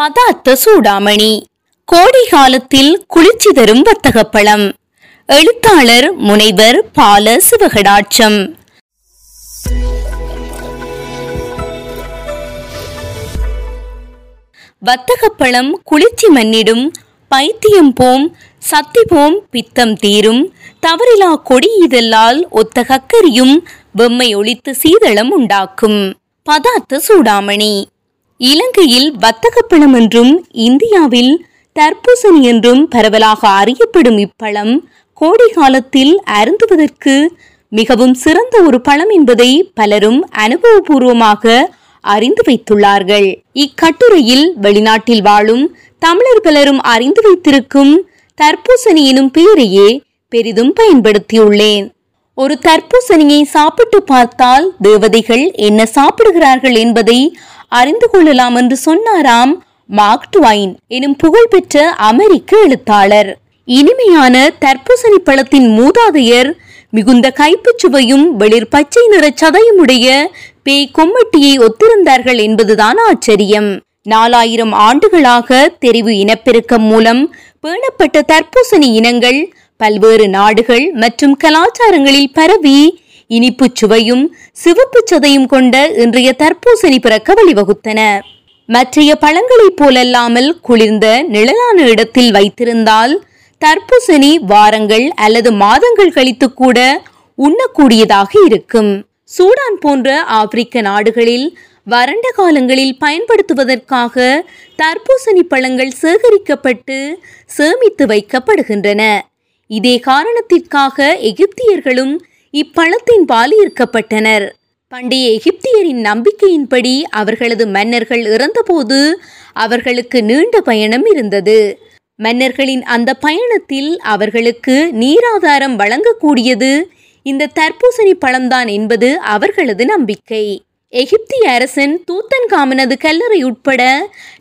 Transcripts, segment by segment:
பதார்த்த சூடாமணி. கோடை காலத்தில் குளிர்ச்சி தரும் வர்த்தக பழம் எழுத்தாளர் முனைவர் பால சிவகடாட்சம். வர்த்தகப் பழம் குளிர்ச்சி மன்னிடும் பைத்தியம் போம் சத்தி போம் பித்தம் தீரும் தவறிலா கொடி இதெல்லால் ஒத்த கக்கரியும் வெம்மை ஒழித்து சீதளம் உண்டாக்கும். பதார்த்த சூடாமணி. இலங்கையில் வர்த்தகப் பழம் என்றும் இந்தியாவில் தர்பூசணி என்றும் பரவலாக அறியப்படும் இப்பழம் கோடை காலத்தில் அருந்துவதற்கு மிகவும் சிறந்த ஒரு பழம் என்பதை பலரும் அனுபவபூர்வமாக அறிந்து வைத்துள்ளார்கள். இக்கட்டுரையில் வெளிநாட்டில் வாழும் தமிழர் பலரும் அறிந்து வைத்திருக்கும் தர்பூசணி எனும் பெயரையே பெரிதும் பயன்படுத்தியுள்ளேன். ஒரு தர்பூசணியை சாப்பிட்டு பார்த்தால் தேவதைகள் என்ன சாப்பிடுகிறார்கள் என்பதை அறிந்து கொள்ளலாம் என்று சொன்னாராம் மார்க் டுவைன் எனும் புகழ்பெற்ற அமெரிக்க எழுத்தாளர். இனிமையான தர்பூசணி பழத்தின் மூதாதையர் மிகுந்த கைப்புச் சுவையும் வெளிர் பச்சை நிற சதையுமுடைய பேய் கொம்மட்டியை ஒத்திருந்தார்கள் என்பதுதான் ஆச்சரியம். நாலாயிரம் ஆண்டுகளாக தெரிவு இனப்பெருக்கம் மூலம் பேணப்பட்ட தர்பூசணி இனங்கள் பல்வேறு நாடுகள் மற்றும் கலாச்சாரங்களில் பரவி இனிப்புச் சுவையும் சிவப்புச் சதையும் கொண்ட இன்றைய தர்பூசணி பிறக்க வழிவகுத்தன மற்றைய பழங்களைப் போலல்லாமல் குளிர்ந்த நிழலான இடத்தில் வைத்திருந்தால் தர்பூசணி வாரங்கள் அல்லது மாதங்கள் கழித்து கூட உண்ணக்கூடியதாக இருக்கும். சூடான் போன்ற ஆப்பிரிக்க நாடுகளில் வறண்ட காலங்களில் பயன்படுத்துவதற்காக தர்பூசணி பழங்கள் சேகரிக்கப்பட்டு சேமித்து வைக்கப்படுகின்றன. இதே காரணத்திற்காக எகிப்தியர்களும் இப்பழத்தின் பால் ஈர்க்கப்பட்டனர். பண்டைய எகிப்தியரின் நம்பிக்கையின்படி அவர்களது மன்னர்கள் இறந்தபோது அவர்களுக்கு நீண்ட பயணம் இருந்தது. மன்னர்களின் அந்த பயணத்தில் அவர்களுக்கு நீராதாரம் வழங்கக்கூடியது இந்த தர்பூசணி பழம்தான் என்பது அவர்களது நம்பிக்கை. எகிப்திய அரசன் தூத்தன்காமனது கல்லறை உட்பட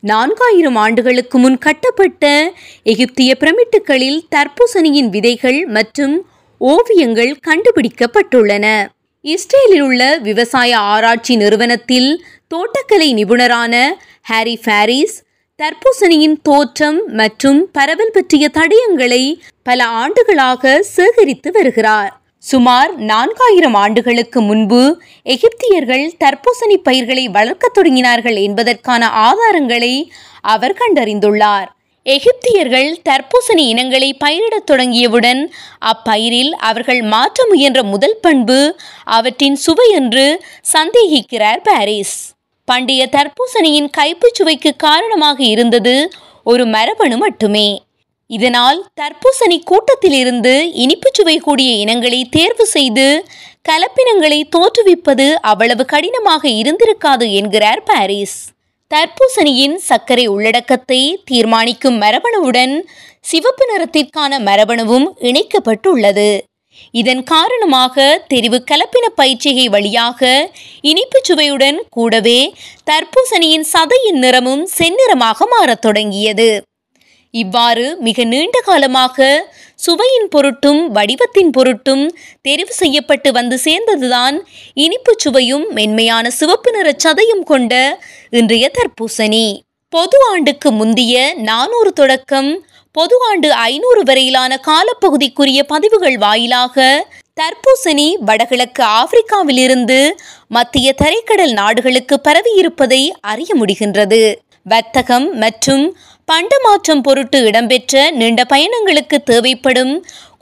நான்காயிரம் ஆண்டுகளுக்கு முன் கட்டப்பட்ட எகிப்திய பிரமிட்டுகளில் தர்பூசணியின் விதைகள் மற்றும் ஓவியங்கள் கண்டுபிடிக்கப்பட்டுள்ளன. இஸ்ரேலில் உள்ள விவசாய ஆராய்ச்சி நிறுவனத்தில் தோட்டக்கலை நிபுணரான ஹாரி ஃபாரிஸ் தர்பூசணியின் தோற்றம் மற்றும் பரவல் பற்றிய தடயங்களை பல ஆண்டுகளாக சேகரித்து வருகிறார். சுமார் நான்காயிரம் ஆண்டுகளுக்கு முன்பு எகிப்தியர்கள் தர்பூசணி பயிர்களை வளர்க்கத் தொடங்கினார்கள் என்பதற்கான ஆதாரங்களை அவர் கண்டறிந்துள்ளார். எகிப்தியர்கள் தர்பூசணி இனங்களை பயிரிடத் தொடங்கியவுடன் அப்பயிரில் அவர்கள் மாற்ற முயன்ற முதல் பண்பு அவற்றின் சுவை என்று சந்தேகிக்கிறார் பாரிஸ். பண்டைய தர்பூசணியின் கைப்புச் சுவைக்கு காரணமாக இருந்தது ஒரு மரபணு மட்டுமே. இதனால் தர்பூசணி கூட்டத்திலிருந்து இனிப்புச் சுவை கூடிய இனங்களை தேர்வு செய்து கலப்பினங்களை தோற்றுவிப்பது அவ்வளவு கடினமாக இருந்திருக்காது என்கிறார் பாரிஸ். தர்பூசணியின் சர்க்கரை உள்ளடக்கத்தை தீர்மானிக்கும் மரபணுவுடன் சிவப்பு நிறத்திற்கான மரபணுவும் இணைக்கப்பட்டுள்ளது. இதன் காரணமாக தெரிவு கலப்பின பயிற்சிகை வழியாக இனிப்புச் சுவையுடன் கூடவே தர்பூசணியின் சதையின் நிறமும் செந்நிறமாக மாறத் தொடங்கியது. இவ்வாறு மிக நீண்ட காலமாக சுவையின் பொருட்டும் வடிவத்தின் பொருட்டும் தெரிவு செய்யப்பட்டு வந்து சேர்ந்ததுதான் இனிப்புச் சுவையும் மென்மையான சிவப்பு நிற சதையும் கொண்ட இன்றைய தர்பூசணி. பொது ஆண்டுக்கு முந்திய நானூறு தொடக்கம் பொது ஆண்டு ஐநூறு வரையிலான காலப்பகுதிக்குரிய பதிவுகள் வாயிலாக தர்பூசணி வடகிழக்கு ஆப்பிரிக்காவிலிருந்து மத்திய தரைக்கடல் நாடுகளுக்கு பரவியிருப்பதை அறிய முடிகின்றது. வர்த்தகம் மற்றும் பண்டமாற்றம் பொருட்டு இடம்பெற்ற நீண்ட பயணங்களுக்கு தேவைப்படும்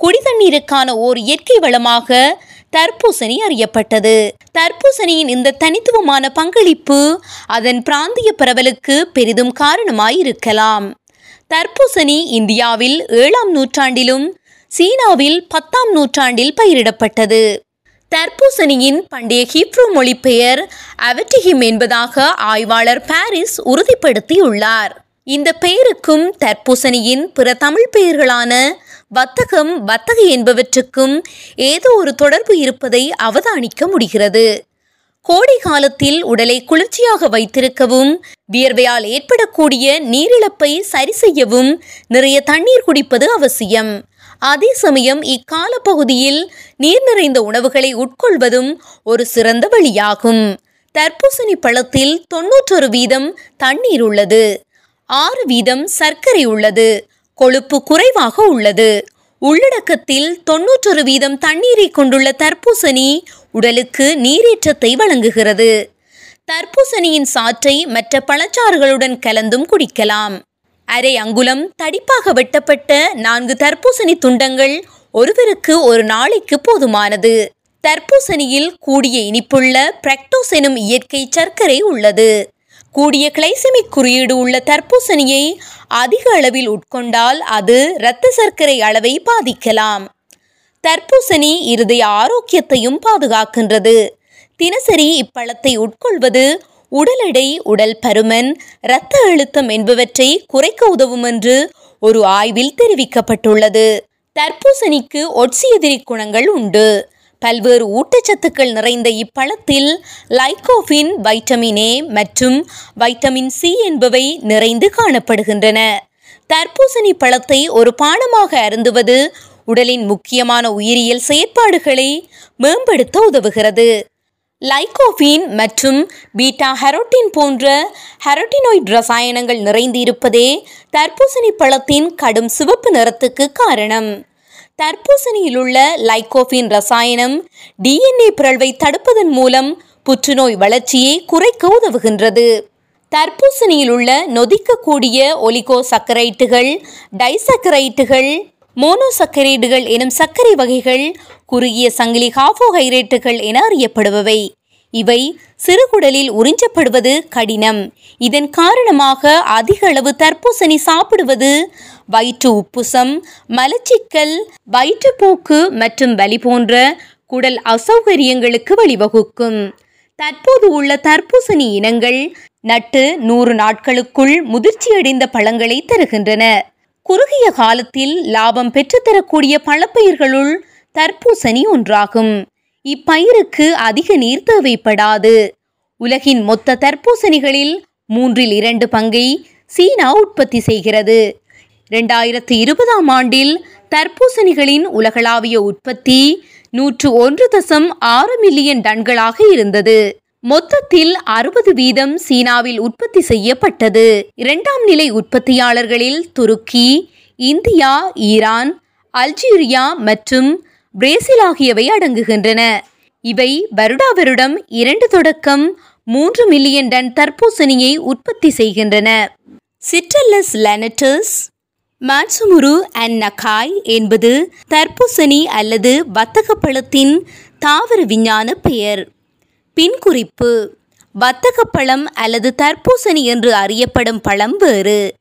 குடிதண்ணீருக்கான ஓர் இயற்கை வளமாக தர்பூசணி அறியப்பட்டது. தர்பூசணியின் இந்த தனித்துவமான பங்களிப்பு அதன் பிராந்திய பரவலுக்கு பெரிதும் காரணமாயிருக்கலாம். தர்பூசணி இந்தியாவில் ஏழாம் நூற்றாண்டிலும் சீனாவில் பத்தாம் நூற்றாண்டில் பயிரிடப்பட்டது. தர்பூசணியின் பண்டைய ஹீப்ரூ மொழிபெயர் அவட்டிஹிம் என்பதாக ஆய்வாளர் பாரிஸ் உறுதிப்படுத்தியுள்ளார். இந்த பெயருக்கும் தர்பூசணியின் பிற தமிழ் பெயர்களான வத்தகம் வத்தகை என்பவற்றுக்கும் ஏதோ ஒரு தொடர்பு இருப்பதை அவதானிக்க முடிகிறது. கோடை காலத்தில் உடலை குளிர்ச்சியாக வைத்திருக்கவும் வியர்வையால் ஏற்படக்கூடிய நீரிழப்பை சரி செய்யவும் நிறைய தண்ணீர் குடிப்பது அவசியம். அதே சமயம் இக்கால பகுதியில் நீர் நிறைந்த உணவுகளை உட்கொள்வதும் ஒரு சிறந்த வழியாகும். தர்பூசணி பழத்தில் தொன்னூற்றொரு வீதம் தண்ணீர் உள்ளது. ஆறு வீதம் சர்க்கரை உள்ளது. கொழுப்பு குறைவாக உள்ளது. உள்ளடக்கத்தில் தொன்னூற்றொரு வீதம் தண்ணீரை கொண்டுள்ள தர்பூசணி உடலுக்கு நீரேற்றத்தை வழங்குகிறது. தர்பூசணியின் சாற்றை மற்ற பழச்சாறுகளுடன் கலந்தும் குடிக்கலாம். அரை அங்குலம் தடிப்பாக வெட்டப்பட்ட நான்கு தர்பூசணி துண்டங்கள் ஒருவருக்கு ஒரு நாளைக்கு போதுமானது. தர்பூசணியில் கூடிய இனிப்புள்ள பிரக்டோஸ் எனும் இயற்கை சர்க்கரை உள்ளது. கூடிய கிளைசெமிக் குறியீடு உள்ள தர்பூசணியை அதிக அளவில் உட்கொண்டால் அது இரத்த சர்க்கரை அளவை பாதிக்கலாம். தர்பூசணி இருதய ஆரோக்கியத்தையும் பாதுகாக்கின்றது. தினசரி இப்பழத்தை உட்கொள்வது உடல் எடை உடல் பருமன் இரத்த அழுத்தம் என்பவற்றை குறைக்க உதவும் என்று ஒரு ஆய்வில் தெரிவிக்கப்பட்டுள்ளது. தர்பூசணிக்கு ஒட்சி எதிரி குணங்கள் உண்டு. பல்வேறு ஊட்டச்சத்துக்கள் நிறைந்த இப்பழத்தில் லைகோஃபின் வைட்டமின் ஏ மற்றும் வைட்டமின் சி என்பவை நிறைந்து காணப்படுகின்றன. தர்பூசணி பழத்தை ஒரு பானமாக அருந்துவது உடலின் முக்கியமான உயிரியல் செயற்பாடுகளை மேம்படுத்த உதவுகிறது. லைகோபீன் மற்றும் பீட்டா ஹெரோட்டின் போன்ற ஹெரோட்டினாய்ட் ரசாயனங்கள் நிறைந்திருப்பதே தர்பூசணி பழத்தின் கடும் சிவப்பு நிறத்துக்கு காரணம். தர்பூசணியில் உள்ள லைகோபீன் ரசாயனம் டிஎன்ஏ பிறழ்வை தடுப்பதன் மூலம் புற்றுநோய் வளர்ச்சியை குறைக்க உதவுகின்றது. தர்பூசணியில் உள்ள நொதிக்கக்கூடிய ஒலிகோசக்கரைட்டுகள் டைசக்கரைட்டுகள் மோனோசக்கரைடுகள் எனும் சர்க்கரை வகைகள் குறுகிய சங்கிலி கார்போஹைட்ரேட்டுகள் என அறியப்படுபவை. இவை சிறுகுடலில் உறிஞ்சப்படுவது கடினம். இதன் காரணமாக அதிக அளவு தர்பூசணி சாப்பிடுவது வயிற்று உப்புசம் மலச்சிக்கல் வயிற்றுப்போக்கு மற்றும் வலி போன்ற குடல் அசௌகரியங்களுக்கு வழிவகுக்கும். தற்போது உள்ள தர்பூசணி இனங்கள் நட்டு நூறு நாட்களுக்குள் முதிர்ச்சியடைந்த பழங்களை தருகின்றன. குறுகிய காலத்தில் லாபம் பெற்றுத்தரக்கூடிய பழப்பயிர்களுள் தர்பூசணி ஒன்றாகும். இப்பயிருக்கு அதிக நீர் தேவைப்படாது. உலகின் மொத்த தர்பூசணிகளில் மூன்றில் இரண்டு பங்கை சீனா உற்பத்தி செய்கிறது. இரண்டாயிரத்தி இருபதாம் ஆண்டில் தர்பூசணிகளின் உலகளாவிய உற்பத்தி நூற்று ஒன்று தசம் ஆறு மில்லியன் டன்களாக இருந்தது. மொத்தத்தில் அறுபது வீதம் சீனாவில் உற்பத்தி செய்யப்பட்டது. இரண்டாம் நிலை உற்பத்தியாளர்களில் துருக்கி இந்தியா ஈரான் அல்ஜீரியா மற்றும் பிரேசில் ஆகியவை அடங்குகின்றன. இவை வருடா வருடம் இரண்டு தொடக்கம் மூன்று மில்லியன் டன் தர்பூசணியை உற்பத்தி செய்கின்றன. சிட்ரல்லஸ் லெனட்டஸ் மாட்சுமுரு அண்ட் நகாய் என்பது தர்பூசணி அல்லது வத்தகப் பழத்தின் தாவர விஞ்ஞான பெயர். பின்குறிப்பு வத்தகப் பழம் அல்லது தர்பூசணி என்று அறியப்படும் பழம் வேறு.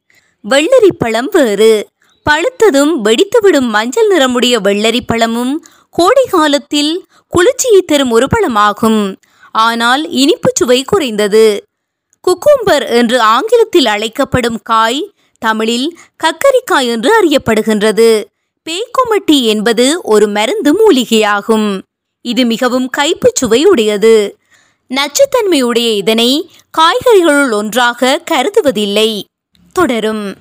வெள்ளரி பழம் வேறு. பழுத்ததும் வெடித்துவிடும் மஞ்சள் நிறமுடைய வெள்ளரி பழமும் கோடை காலத்தில் குளிர்ச்சியை தரும் ஒரு பழமாகும். ஆனால் இனிப்பு சுவை குறைந்தது. குக்கும்பர் என்று ஆங்கிலத்தில் அழைக்கப்படும் காய் தமிழில் கக்கரிக்காய் என்று அறியப்படுகின்றது. பேக்கொமட்டி என்பது ஒரு மருந்து மூலிகையாகும். இது மிகவும் கைப்புச் சுவை உடையது. நச்சுத்தன்மையுடைய இதனை காய்கறிகளுள் ஒன்றாக கருதுவதில்லை. தொடரும்.